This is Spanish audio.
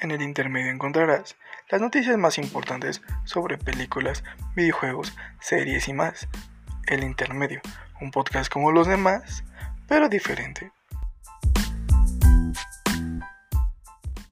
En el intermedio encontrarás las noticias más importantes sobre películas, videojuegos, series y más. El intermedio, un podcast como los demás, pero diferente.